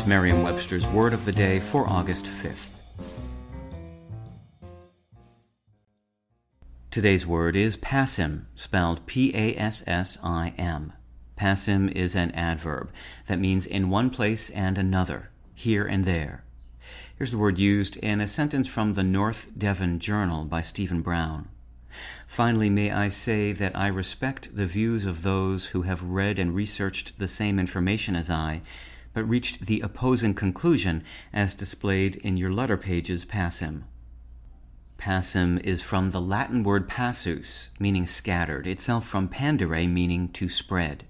It's Merriam-Webster's Word of the Day for August 5th. Today's word is passim, spelled P-A-S-S-I-M. Passim is an adverb that means in one place and another, here and there. Here's the word used in a sentence from the North Devon Journal by Stephen Brown. Finally, may I say that I respect the views of those who have read and researched the same information as I, but reached the opposing conclusion as displayed in your letter pages passim. Passim is from the Latin word passus, meaning scattered, itself from pandere, meaning to spread.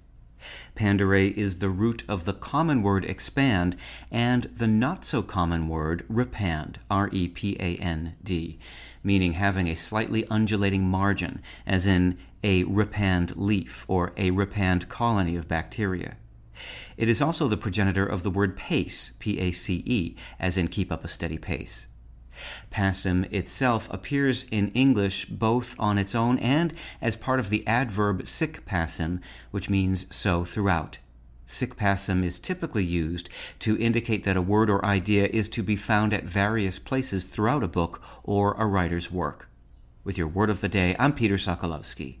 Pandere is the root of the common word expand and the not so common word repand, R E P A N D, meaning having a slightly undulating margin, as in a repand leaf or a repand colony of bacteria. It is also the progenitor of the word pace, P A C E, as in keep up a steady pace. Passim itself appears in English both on its own and as part of the adverb sic passim, which means so throughout. Sic passim is typically used to indicate that a word or idea is to be found at various places throughout a book or a writer's work. With your word of the day, I'm Peter Sokolowski.